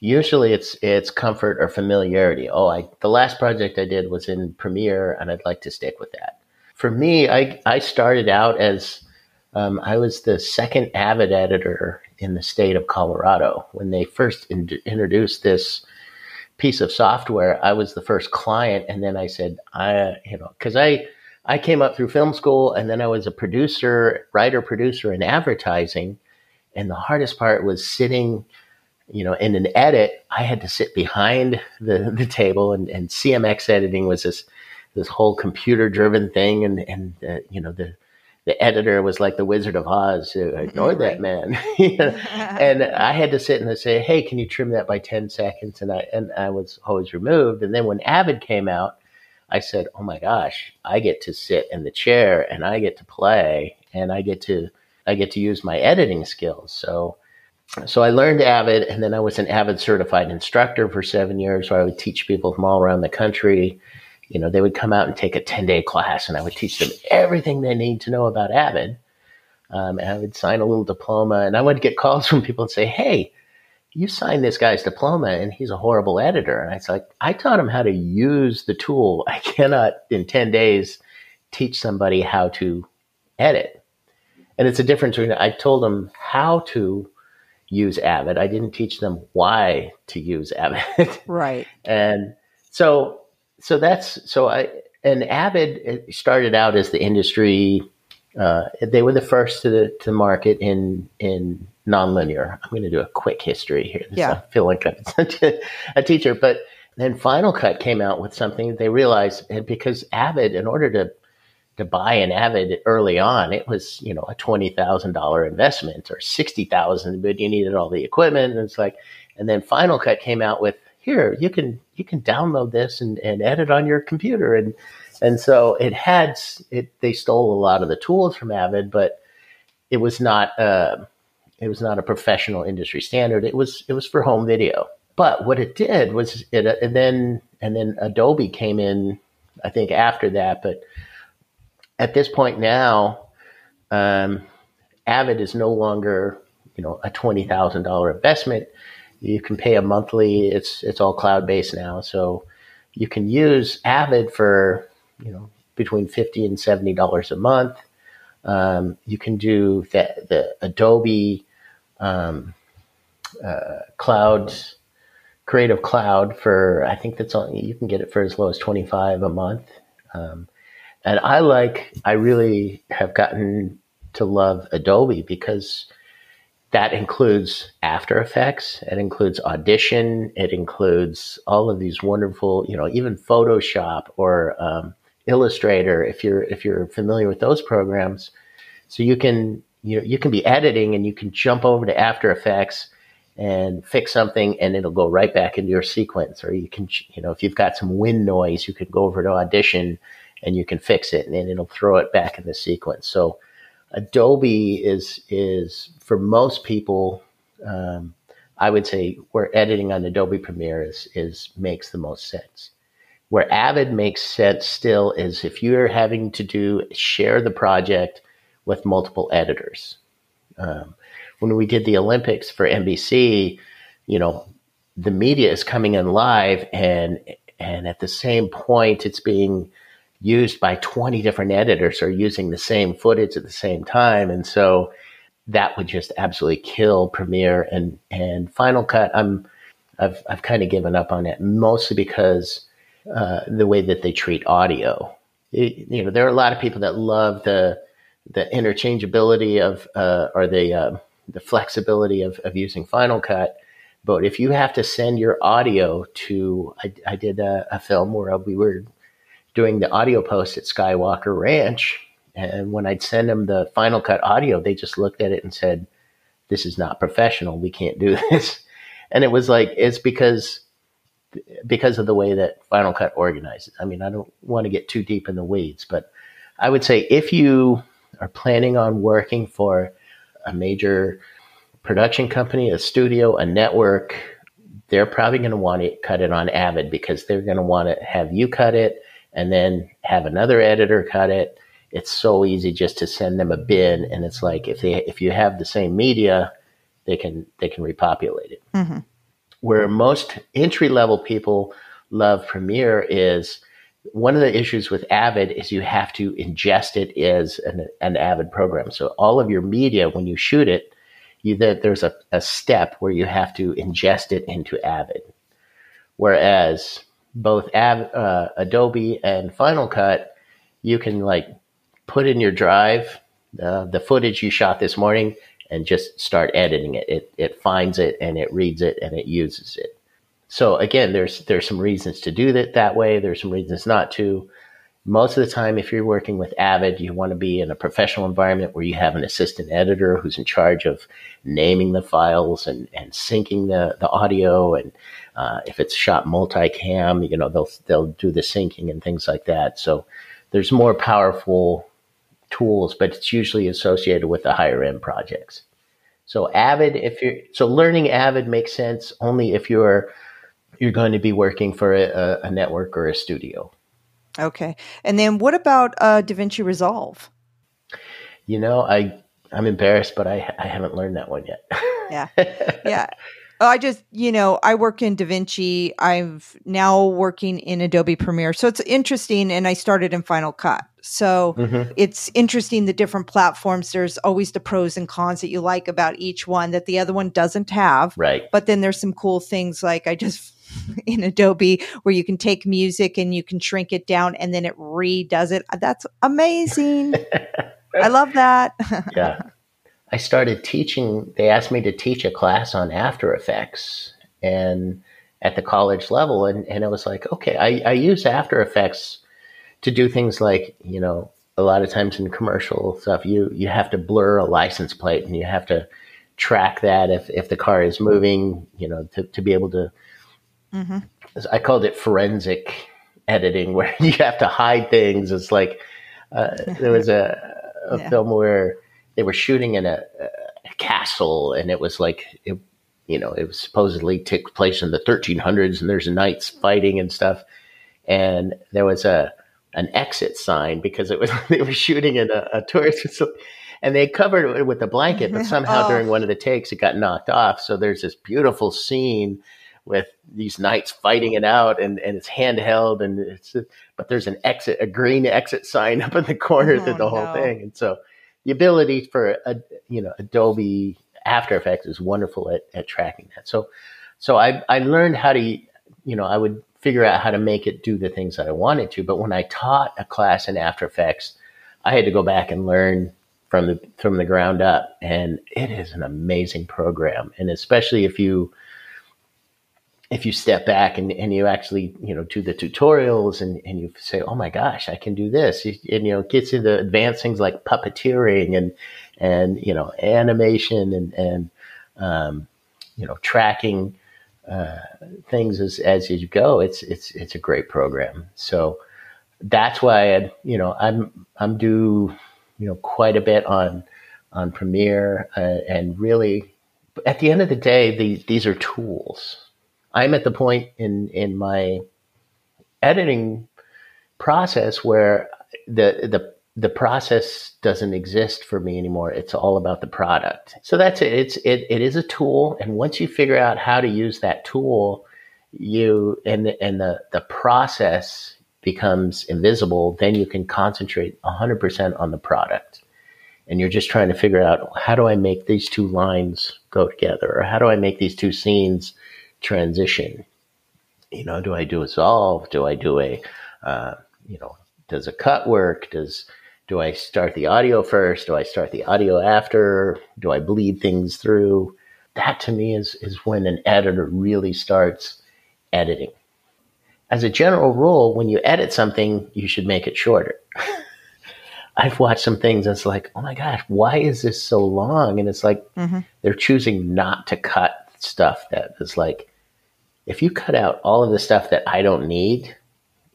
usually it's it's comfort or familiarity. Oh, I the last project I did was in Premiere and I'd like to stick with that. For me, I I started out as um, I was the second Avid editor in the state of Colorado. When they first in- introduced this piece of software, I was the first client, and then I said, I, you know, because I, I came up through film school, and then I was a producer, writer, producer in advertising, and the hardest part was sitting, you know, in an edit. I had to sit behind the the table, and, and CMX editing was this this whole computer driven thing, and and uh, you know the the editor was like the Wizard of Oz. Mm-hmm. Ignore that man. and I had to sit and say, "Hey, can you trim that by ten seconds?" And I and I was always removed. And then when Avid came out, I said, "Oh my gosh, I get to sit in the chair and I get to play and I get to I get to use my editing skills." So. So I learned Avid, and then I was an Avid certified instructor for seven years, where I would teach people from all around the country you know, they would come out and take a 10 day class and I would teach them everything they need to know about Avid. Um, and I would sign a little diploma and I would get calls from people and say, Hey, you signed this guy's diploma and he's a horrible editor. And I was like, I taught him how to use the tool. I cannot in 10 days teach somebody how to edit. And it's a difference between I told them how to use Avid. I didn't teach them why to use Avid. Right. and so so that's so I and Avid started out as the industry. Uh, they were the first to the to market in in nonlinear. I'm going to do a quick history here. Yeah. I feel like I'm such a, a teacher, but then Final Cut came out with something they realized, and because Avid, in order to to buy an Avid early on, it was you know a twenty thousand dollar investment or sixty thousand, but you needed all the equipment, and it's like, and then Final Cut came out with here you can you can download this and, and edit on your computer. And and so it had it they stole a lot of the tools from avid but it was not uh, it was not a professional industry standard. It was it was for home video. But what it did was it and then and then adobe came in i think after that. But at this point now um, avid is no longer you know a $20000 investment you can pay a monthly. It's it's all cloud based now, so you can use Avid for you know between fifty and seventy dollars a month. Um, you can do the the Adobe um, uh, Cloud Creative Cloud for I think that's on. You can get it for as low as twenty five a month. Um, and I like I really have gotten to love Adobe because that includes After Effects, it includes Audition, it includes all of these wonderful, you know, even Photoshop or um, Illustrator if you're if you're familiar with those programs. So you can you know you can be editing and you can jump over to After Effects and fix something and it'll go right back into your sequence. Or you can you know if you've got some wind noise you can go over to audition and you can fix it and then it'll throw it back in the sequence. So adobe is is for most people um, i would say where editing on adobe premiere is is makes the most sense. Where avid makes sense still is if you're having to do share the project with multiple editors. Um, when we did the Olympics for NBC, you know, the media is coming in live and and at the same point it's being used by 20 different editors are using the same footage at the same time. And so that would just absolutely kill Premiere and and Final Cut. I'm I've I've kind of given up on it mostly because uh, the way that they treat audio. It, you know there are a lot of people that love the the interchangeability of uh, or the uh, the flexibility of, of using Final Cut. But if you have to send your audio to, I, I did a, a, film where we were doing the audio post at Skywalker Ranch. And when I'd send them the Final Cut audio, they just looked at it and said, This is not professional. We can't do this. And it was like, it's because because of the way that Final Cut organizes. I mean, I don't want to get too deep in the weeds, but I would say if you are planning on working for a major production company, a studio, a network, they're probably going to want to cut it on Avid because they're going to want to have you cut it and then have another editor cut it. It's so easy just to send them a bin, and it's like if they if you have the same media, they can they can repopulate it. Mm-hmm. Where most entry level people love Premiere is one of the issues with Avid is you have to ingest it as an, an Avid program. So all of your media, when you shoot it, you that there's a, a step where you have to ingest it into Avid. Whereas both uh, Adobe and Final Cut, you can like put in your drive uh, the footage you shot this morning and just start editing it. It it finds it and it reads it and it uses it. So again, there's there's some reasons to do that that way. There's some reasons not to. Most of the time, if you're working with Avid, you want to be in a professional environment where you have an assistant editor who's in charge of naming the files and, and syncing the, the audio. And uh, if it's shot multicam, you know they'll they'll do the syncing and things like that. So there's more powerful tools, but it's usually associated with the higher end projects. So Avid, if you're so learning Avid makes sense only if you're you're going to be working for a, a network or a studio. Okay. And then what about uh, DaVinci Resolve? You know, I I'm embarrassed, but I I haven't learned that one yet. yeah, yeah. I just, you know, I work in DaVinci. I'm now working in Adobe Premiere. So it's interesting. And I started in Final Cut. So mm-hmm. it's interesting the different platforms. There's always the pros and cons that you like about each one that the other one doesn't have. Right. But then there's some cool things like I just in Adobe where you can take music and you can shrink it down and then it redoes it. That's amazing. I love that. yeah. I started teaching, they asked me to teach a class on After Effects and at the college level. And, and I was like, okay, I, I use After Effects to do things like, you know, a lot of times in commercial stuff, you, you have to blur a license plate and you have to track that if, if the car is moving, you know, to, to be able to Mm-hmm. I called it forensic editing, where you have to hide things. It's like uh, there was a, a yeah. film where they were shooting in a, a, castle, and it was like it, you know, it was supposedly took place in the 1300s, and there's knights fighting and stuff, and there was a an exit sign because it was they were shooting in a, a tourist facility and they covered it with a blanket, but somehow oh. during one of the takes it got knocked off. So there's this beautiful scene with these knights fighting it out and, and it's handheld and it's but there's an exit a green exit sign up in the corner oh, to the whole thing. And so the ability for a, you know adobe after effects is wonderful at, at tracking that. So so I, I learned how to you know i would figure out how to make it do the things that i wanted to. But when i taught a class in after effects i had to go back and learn from the from the ground up. And it is an amazing program. And especially if you if you step back and, and you actually you know do the tutorials and, and you say oh my gosh i can do this. And you know it gets into advanced things like puppeteering and and you know animation and and um, you know tracking uh, things as as you go. It's it's it's a great program. So that's why I, you know i'm i'm due you know quite a bit on on premiere uh, and really at the end of the day the, these are tools I'm at the point in in my editing process where the the the process doesn't exist for me anymore. It's all about the product. So that's it. It's it, it is a tool, and once you figure out how to use that tool, you and and the the process becomes invisible. Then you can concentrate 100% on the product, and you're just trying to figure out how do I make these two lines go together, or how do I make these two scenes transition. You know, do I do a solve? Do I do a, uh, you know, does a cut work? Does do I start the audio first? Do I start the audio after? Do I bleed things through? That to me is is when an editor really starts editing. As a general rule, when you edit something, you should make it shorter. I've watched some things that's like, oh my gosh, why is this so long? And it's like mm-hmm. they're choosing not to cut stuff that is like if you cut out all of the stuff that I don't need,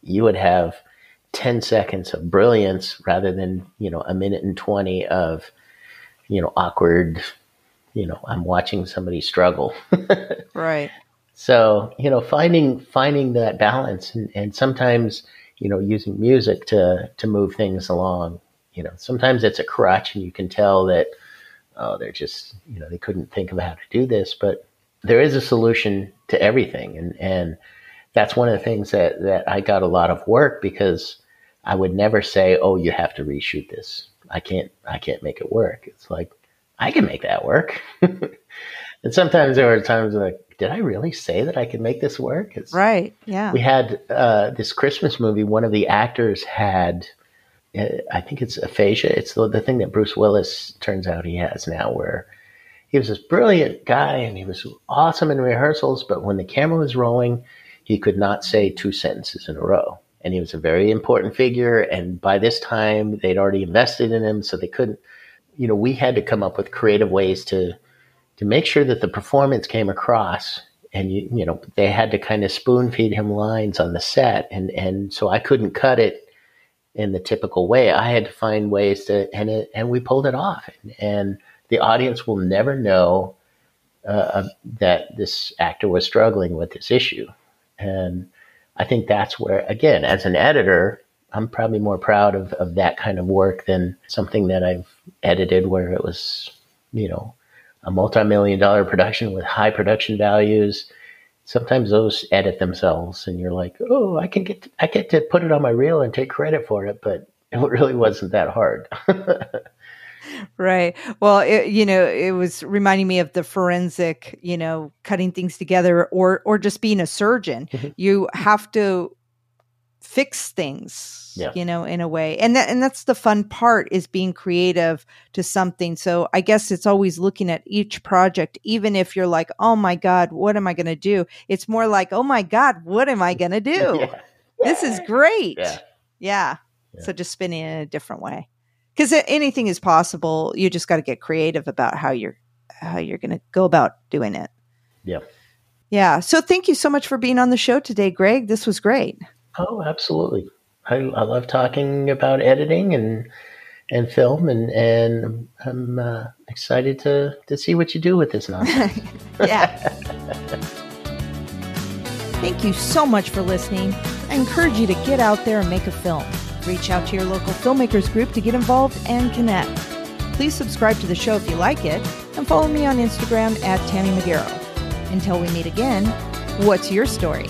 you would have 10 seconds of brilliance rather than, you know, a minute and 20 of, you know, awkward, you know, I'm watching somebody struggle. right. So, you know, finding finding that balance and, and sometimes, you know, using music to to move things along. You know, sometimes it's a crutch and you can tell that oh, they're just, you know, they couldn't think of how to do this, but there is a solution to everything. And, and that's one of the things that, that I got a lot of work because I would never say, Oh, you have to reshoot this. I can't, I can't make it work. It's like, I can make that work. and sometimes there are times like, did I really say that I could make this work? It's, right. Yeah. We had uh, this Christmas movie. One of the actors had, uh, I think it's aphasia. It's the, the thing that Bruce Willis turns out he has now, where he was this brilliant guy and he was awesome in rehearsals, but when the camera was rolling, he could not say two sentences in a row. And he was a very important figure. And by this time, they'd already invested in him, so they couldn't. You know, we had to come up with creative ways to to make sure that the performance came across. And you, you know, they had to kind of spoon feed him lines on the set, and and so I couldn't cut it in the typical way. I had to find ways to, and it, and we pulled it off. and, and the audience will never know uh, that this actor was struggling with this issue. And I think that's where, again, as an editor, I'm probably more proud of, of that kind of work than something that I've edited where it was, you know, a multi-million dollar production with high production values. Sometimes those edit themselves and you're like, oh, I can get, to, I get to put it on my reel and take credit for it, but it really wasn't that hard. right. Well, it, you know, it was reminding me of the forensic, you know, cutting things together or or just being a surgeon. Mm-hmm. you have to fix things, yeah. you know, in a way. And that and that's the fun part is being creative to something. So I guess it's always looking at each project even if you're like, "Oh my god, what am I going to do?" It's more like, "Oh my god, what am I going to do?" yeah. This is great. Yeah. yeah. So just spinning in a different way because anything is possible. You just got to get creative about how you're how you're going to go about doing it. Yeah. Yeah. So thank you so much for being on the show today, Gregg. This was great. Oh, absolutely. I, I love talking about editing and and film, and and I'm uh, excited to to see what you do with this nonsense. yeah. Thank you so much for listening. I encourage you to get out there and make a film. Reach out to your local filmmakers group to get involved and connect. Please subscribe to the show if you like it and follow me on Instagram at Tammy Magaro. Until we meet again, what's your story?